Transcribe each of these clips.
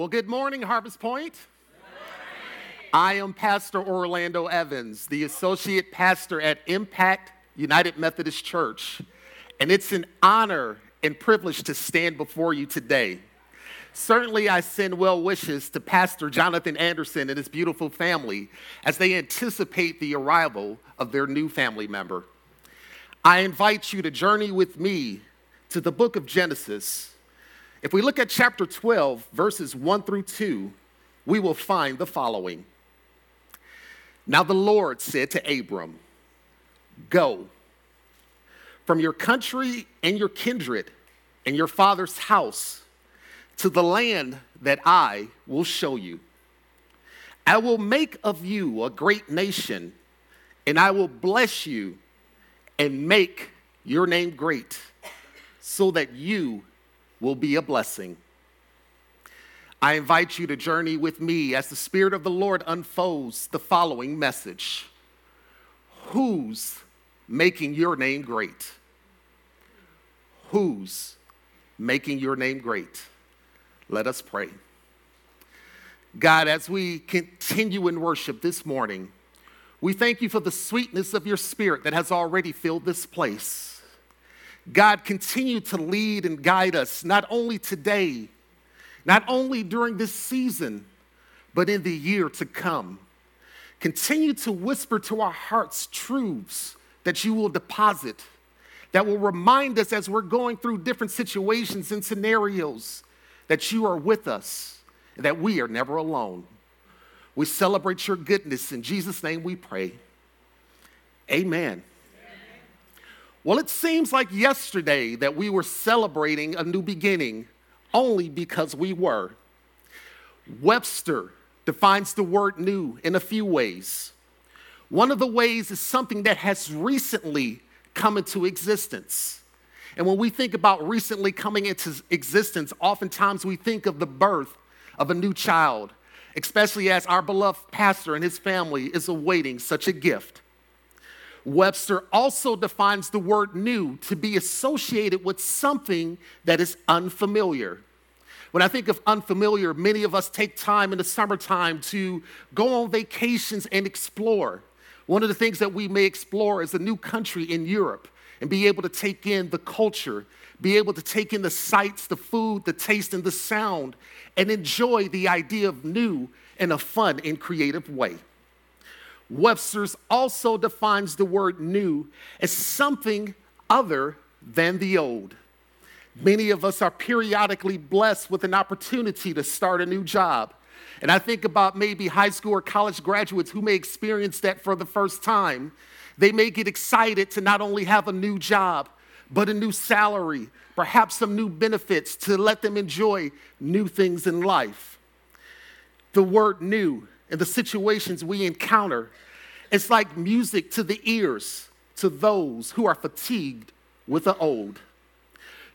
Well, good morning, Harvest Point. I am Pastor Orlando Evans, the associate pastor at Impact United Methodist Church, and it's an honor and privilege to stand before you today. Certainly, I send well wishes to Pastor Jonathan Anderson and his beautiful family as they anticipate the arrival of their new family member. I invite you to journey with me to the book of Genesis. If we look at chapter 12, verses 1 through 2, we will find the following. Now the Lord said to Abram, Go from your country and your kindred and your father's house to the land that I will show you. I will make of you a great nation, and I will bless you and make your name great, so that you will be a blessing. I invite you to journey with me as the Spirit of the Lord unfolds the following message Who's making your name great? Who's making your name great? Let us pray. God, as we continue in worship this morning, we thank you for the sweetness of your spirit that has already filled this place. God, continue to lead and guide us, not only today, not only during this season, but in the year to come. Continue to whisper to our hearts truths that you will deposit, that will remind us as we're going through different situations and scenarios that you are with us, and that we are never alone. We celebrate your goodness. In Jesus' name we pray. Amen. Well, it seems like yesterday that we were celebrating a new beginning only because we were. Webster defines the word new in a few ways. One of the ways is something that has recently come into existence. And when we think about recently coming into existence, oftentimes we think of the birth of a new child, especially as our beloved pastor and his family is awaiting such a gift. Webster also defines the word new to be associated with something that is unfamiliar. When I think of unfamiliar, many of us take time in the summertime to go on vacations and explore. One of the things that we may explore is a new country in Europe and be able to take in the culture, be able to take in the sights, the food, the taste, and the sound, and enjoy the idea of new in a fun and creative way. Webster's also defines the word new as something other than the old. Many of us are periodically blessed with an opportunity to start a new job. And I think about maybe high school or college graduates who may experience that for the first time. They may get excited to not only have a new job, but a new salary, perhaps some new benefits to let them enjoy new things in life. The word new and the situations we encounter, it's like music to the ears to those who are fatigued with the old.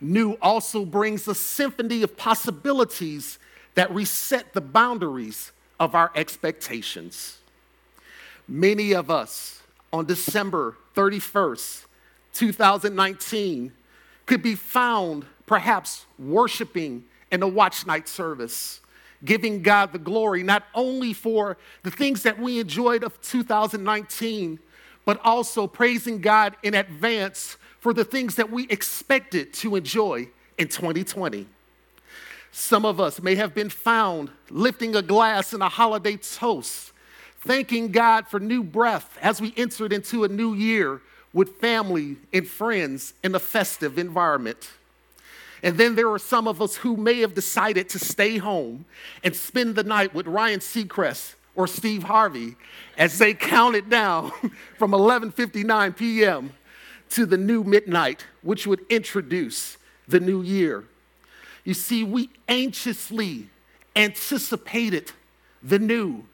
New also brings a symphony of possibilities that reset the boundaries of our expectations. Many of us on December 31st, 2019, could be found perhaps worshiping in a watch night service, giving God the glory, not only for the things that we enjoyed of 2019, but also praising God in advance for the things that we expected to enjoy in 2020. Some of us may have been found lifting a glass in a holiday toast, thanking God for new breath as we entered into a new year with family and friends in a festive environment. And then there are some of us who may have decided to stay home and spend the night with Ryan Seacrest or Steve Harvey as they counted down from 11:59 p.m to the new midnight, which would introduce the new year. You see, we anxiously anticipated the new.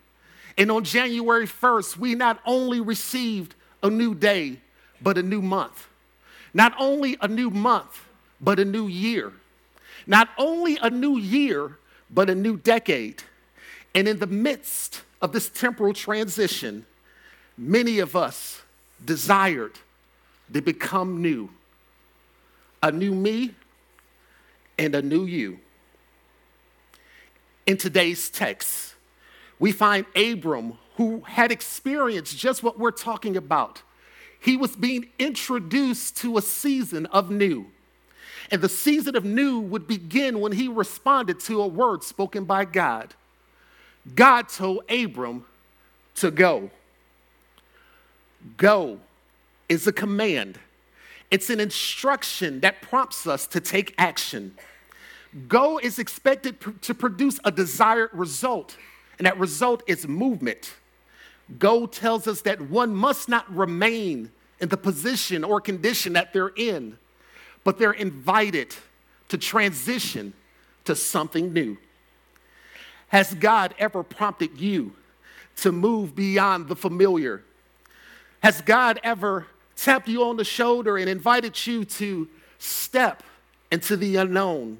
And on January 1st, we not only received a new day, but a new month. Not only a new month, but a new year. Not only a new year, but a new decade. And in the midst of this temporal transition, many of us desired to become new. A new me and a new you. in today's text, we find Abram, who had experienced just what we're talking about. He was being introduced to a season of new. And the season of new would begin when he responded to a word spoken by God. God told Abram to go. Go is a command, it's an instruction that prompts us to take action. Go is expected to produce a desired result, and that result is movement. Go tells us that one must not remain in the position or condition that they're in, but they're invited to transition to something new. Has God ever prompted you to move beyond the familiar? Has God ever tapped you on the shoulder and invited you to step into the unknown?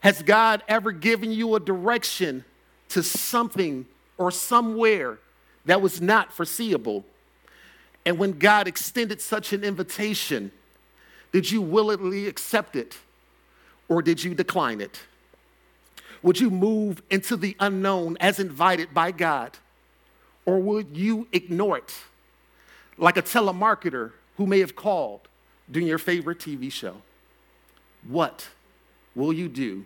Has God ever given you a direction to something or somewhere that was not foreseeable? And when God extended such an invitation, did you willingly accept it or did you decline it? Would you move into the unknown as invited by God or would you ignore it? Like a telemarketer who may have called during your favorite TV show. What will you do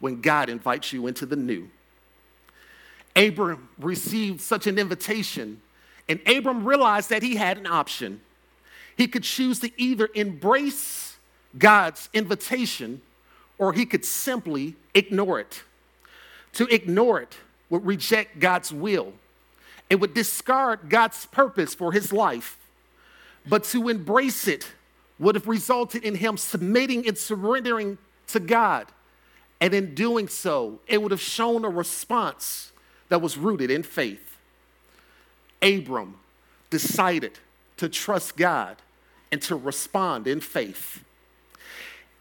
when God invites you into the new? Abram received such an invitation, and Abram realized that he had an option. He could choose to either embrace God's invitation or he could simply ignore it. To ignore it would reject God's will, it would discard God's purpose for his life. But to embrace it would have resulted in him submitting and surrendering to God. And in doing so, it would have shown a response that was rooted in faith. Abram decided to trust God and to respond in faith.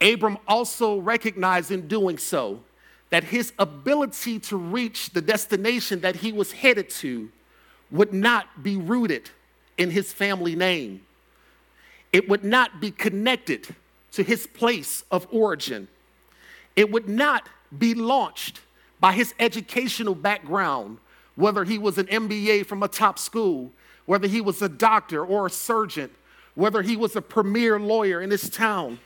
Abram also recognized in doing so that his ability to reach the destination that he was headed to would not be rooted in his family name. It would not be connected to his place of origin. It would not be launched by his educational background, whether he was an MBA from a top school, whether he was a doctor or a surgeon, whether he was a premier lawyer in his town.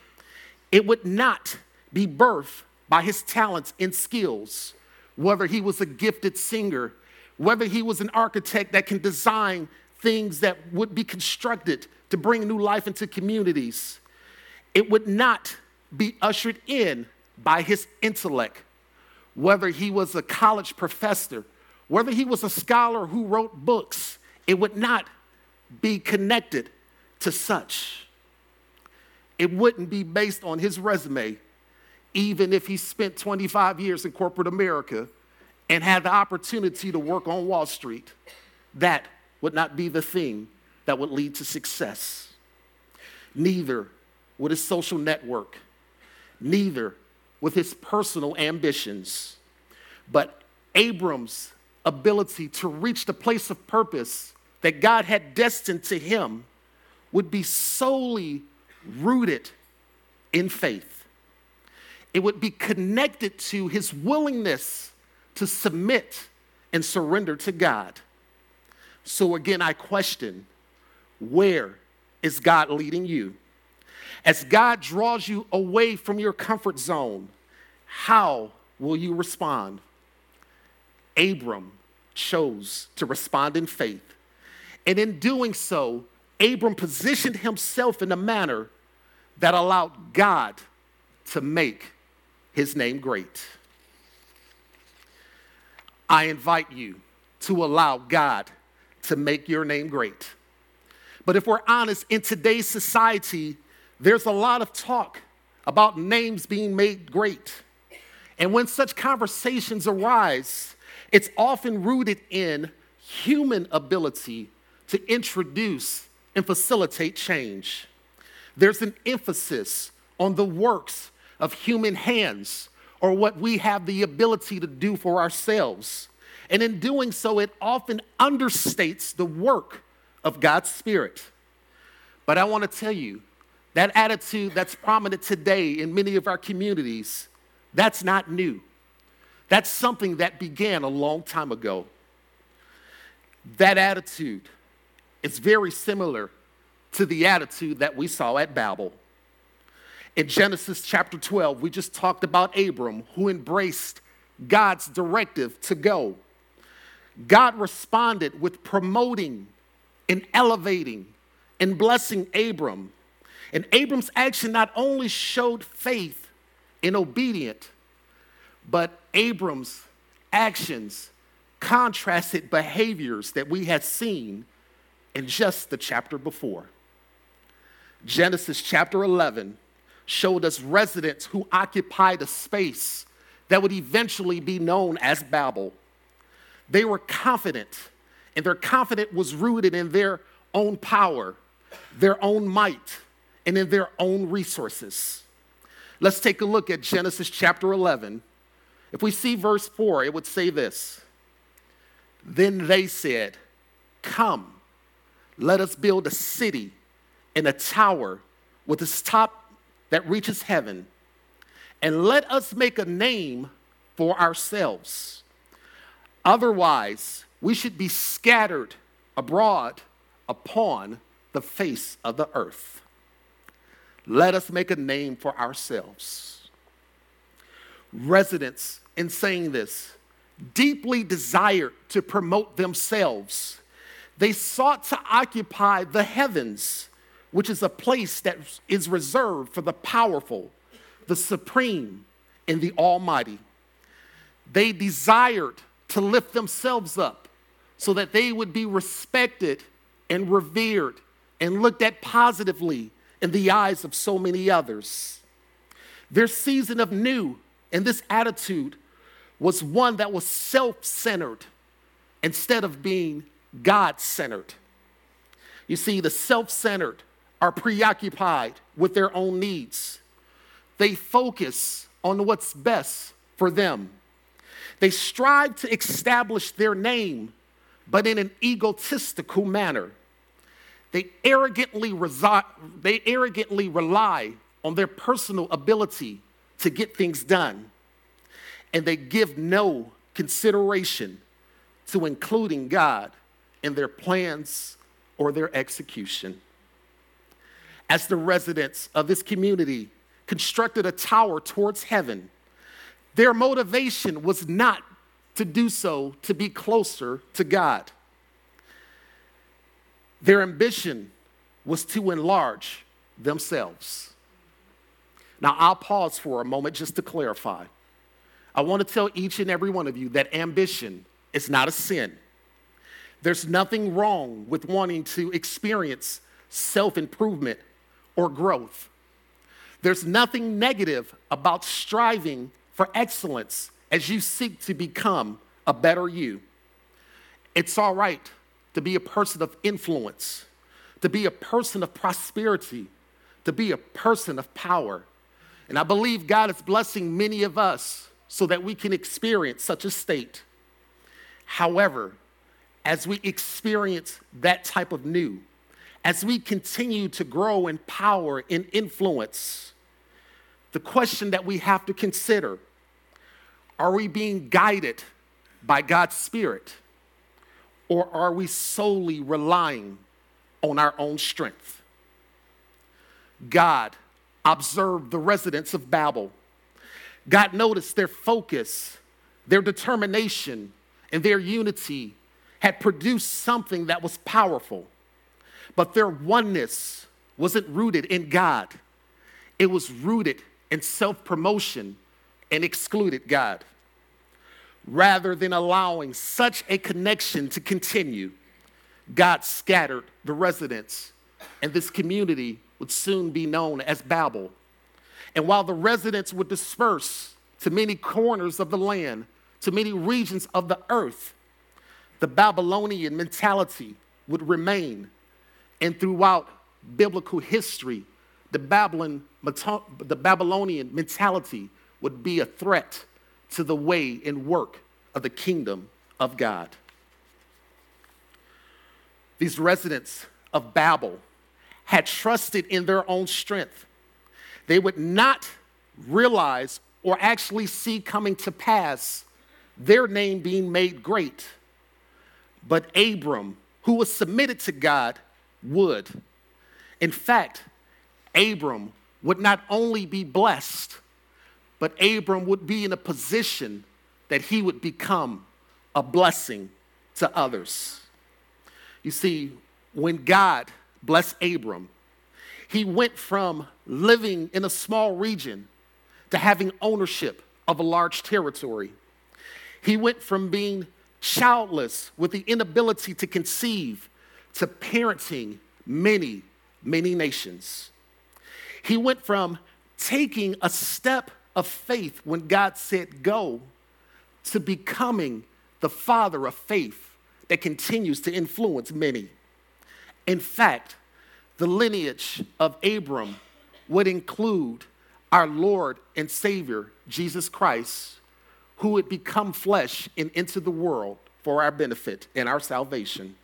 It would not be birthed by his talents and skills, whether he was a gifted singer, whether he was an architect that can design things that would be constructed to bring new life into communities. It would not be ushered in by his intellect, whether he was a college professor, whether he was a scholar who wrote books, it would not be connected to such. It wouldn't be based on his resume, even if he spent 25 years in corporate America and had the opportunity to work on Wall Street. That would not be the thing that would lead to success. Neither would his social network, neither with his personal ambitions. But Abram's ability to reach the place of purpose that God had destined to him would be solely rooted in faith. It would be connected to his willingness to submit and surrender to God. So again, I question where is God leading you? As God draws you away from your comfort zone, how will you respond? Abram chose to respond in faith. And in doing so, Abram positioned himself in a manner that allowed God to make his name great. I invite you to allow God to make your name great. But if we're honest, in today's society, there's a lot of talk about names being made great. And when such conversations arise, it's often rooted in human ability to introduce and facilitate change. There's an emphasis on the works of human hands or what we have the ability to do for ourselves. And in doing so, it often understates the work of God's Spirit. But I want to tell you, that attitude that's prominent today in many of our communities, that's not new. That's something that began a long time ago. That attitude is very similar to the attitude that we saw at Babel. In Genesis chapter 12, we just talked about Abram who embraced God's directive to go. God responded with promoting and elevating and blessing Abram. And Abram's action not only showed faith and obedience, but Abram's actions contrasted behaviors that we had seen in just the chapter before. Genesis chapter 11 showed us residents who occupied a space that would eventually be known as Babel. They were confident, and their confidence was rooted in their own power, their own might, and in their own resources. Let's take a look at Genesis chapter 11. If we see verse 4, it would say this Then they said, Come, let us build a city and a tower with its top that reaches heaven, and let us make a name for ourselves. Otherwise, we should be scattered abroad upon the face of the earth. Let us make a name for ourselves. Residents, in saying this, deeply desired to promote themselves. They sought to occupy the heavens, which is a place that is reserved for the powerful, the supreme, and the almighty. They desired to lift themselves up so that they would be respected and revered and looked at positively in the eyes of so many others. Their season of new and this attitude was one that was self centered instead of being God centered. You see, the self centered are preoccupied with their own needs, they focus on what's best for them. They strive to establish their name, but in an egotistical manner. They arrogantly, resi- they arrogantly rely on their personal ability to get things done, and they give no consideration to including God in their plans or their execution. As the residents of this community constructed a tower towards heaven, their motivation was not to do so to be closer to God. Their ambition was to enlarge themselves. Now, I'll pause for a moment just to clarify. I want to tell each and every one of you that ambition is not a sin. There's nothing wrong with wanting to experience self improvement or growth. There's nothing negative about striving for excellence as you seek to become a better you. It's all right to be a person of influence, to be a person of prosperity, to be a person of power. And I believe God is blessing many of us so that we can experience such a state. However, as we experience that type of new, as we continue to grow in power and influence, the question that we have to consider are we being guided by God's Spirit? Or are we solely relying on our own strength? God observed the residents of Babel. God noticed their focus, their determination, and their unity had produced something that was powerful. But their oneness wasn't rooted in God, it was rooted in self promotion and excluded God rather than allowing such a connection to continue, God scattered the residents, and this community would soon be known as Babel. And while the residents would disperse to many corners of the land, to many regions of the earth, the Babylonian mentality would remain. And throughout biblical history, the, Babylon, the Babylonian mentality would be a threat to the way and work of the kingdom of God. These residents of Babel had trusted in their own strength. They would not realize or actually see coming to pass their name being made great. But Abram, who was submitted to God, would. In fact, Abram would not only be blessed, but Abram would be in a position that he would become a blessing to others. You see, when God blessed Abram, he went from living in a small region to having ownership of a large territory. He went from being childless with the inability to conceive to parenting many, many nations. He went from taking a step of faith when God said go to becoming the father of faith that continues to influence many. In fact, the lineage of Abram would include our Lord and Savior, Jesus Christ, who would become flesh and enter the world for our benefit and our salvation.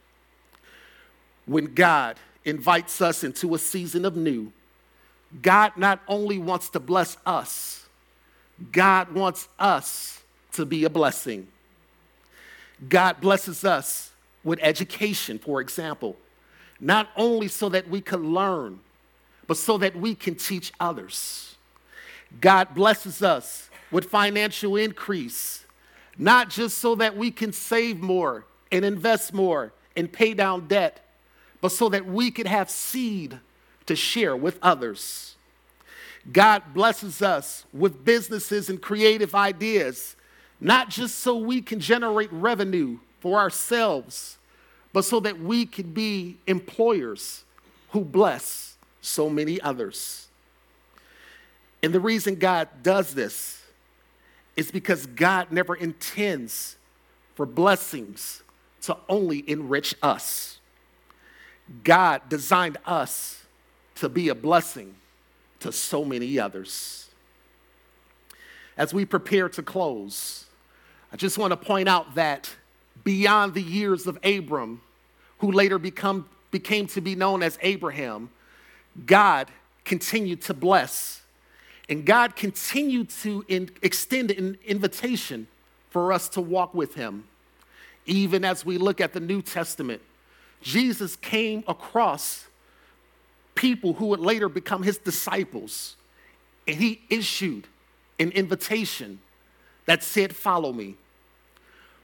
When God invites us into a season of new, God not only wants to bless us, God wants us to be a blessing. God blesses us with education, for example, not only so that we can learn, but so that we can teach others. God blesses us with financial increase, not just so that we can save more and invest more and pay down debt, but so that we could have seed to share with others. God blesses us with businesses and creative ideas, not just so we can generate revenue for ourselves, but so that we can be employers who bless so many others. And the reason God does this is because God never intends for blessings to only enrich us. God designed us to be a blessing to so many others. As we prepare to close, I just want to point out that beyond the years of Abram, who later become, became to be known as Abraham, God continued to bless. And God continued to in, extend an invitation for us to walk with Him. Even as we look at the New Testament, Jesus came across people who would later become his disciples. And he issued an invitation that said, Follow me.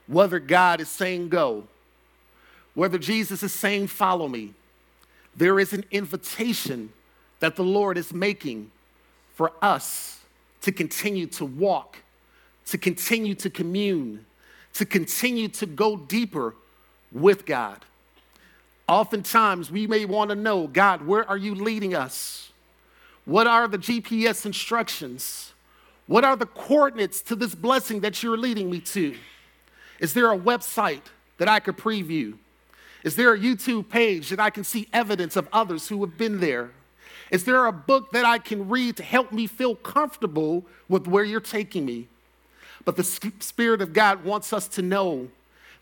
Whether God is saying go, whether Jesus is saying, Follow me, there is an invitation that the Lord is making for us to continue to walk, to continue to commune, to continue to go deeper with God. Oftentimes, we may want to know God, where are you leading us? What are the GPS instructions? What are the coordinates to this blessing that you're leading me to? Is there a website that I could preview? Is there a YouTube page that I can see evidence of others who have been there? Is there a book that I can read to help me feel comfortable with where you're taking me? But the Spirit of God wants us to know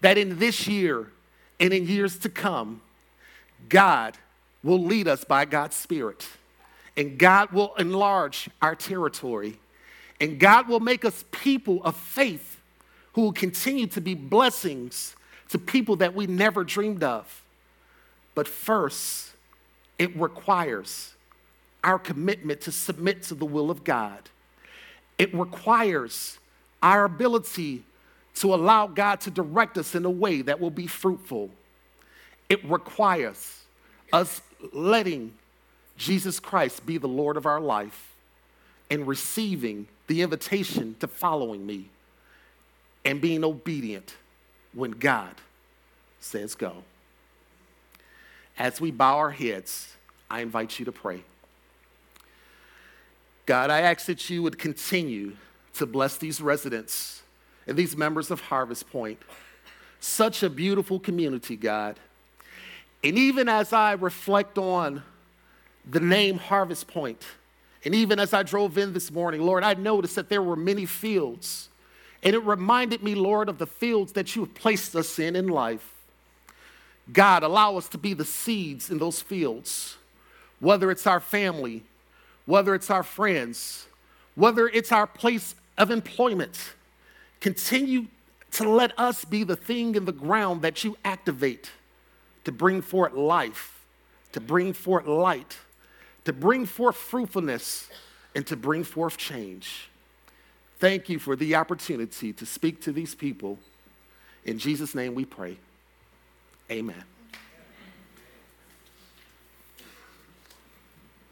that in this year and in years to come, God will lead us by God's Spirit, and God will enlarge our territory, and God will make us people of faith who will continue to be blessings to people that we never dreamed of. But first, it requires our commitment to submit to the will of God. It requires our ability to allow God to direct us in a way that will be fruitful. It requires us letting Jesus Christ be the Lord of our life and receiving the invitation to following me and being obedient when God says go. As we bow our heads, I invite you to pray. God, I ask that you would continue to bless these residents and these members of Harvest Point. Such a beautiful community, God. And even as I reflect on the name Harvest Point, and even as I drove in this morning, Lord, I noticed that there were many fields. And it reminded me, Lord, of the fields that you have placed us in in life. God, allow us to be the seeds in those fields, whether it's our family, whether it's our friends, whether it's our place of employment. Continue to let us be the thing in the ground that you activate to bring forth life, to bring forth light, to bring forth fruitfulness, and to bring forth change. Thank you for the opportunity to speak to these people. In Jesus' name we pray. Amen.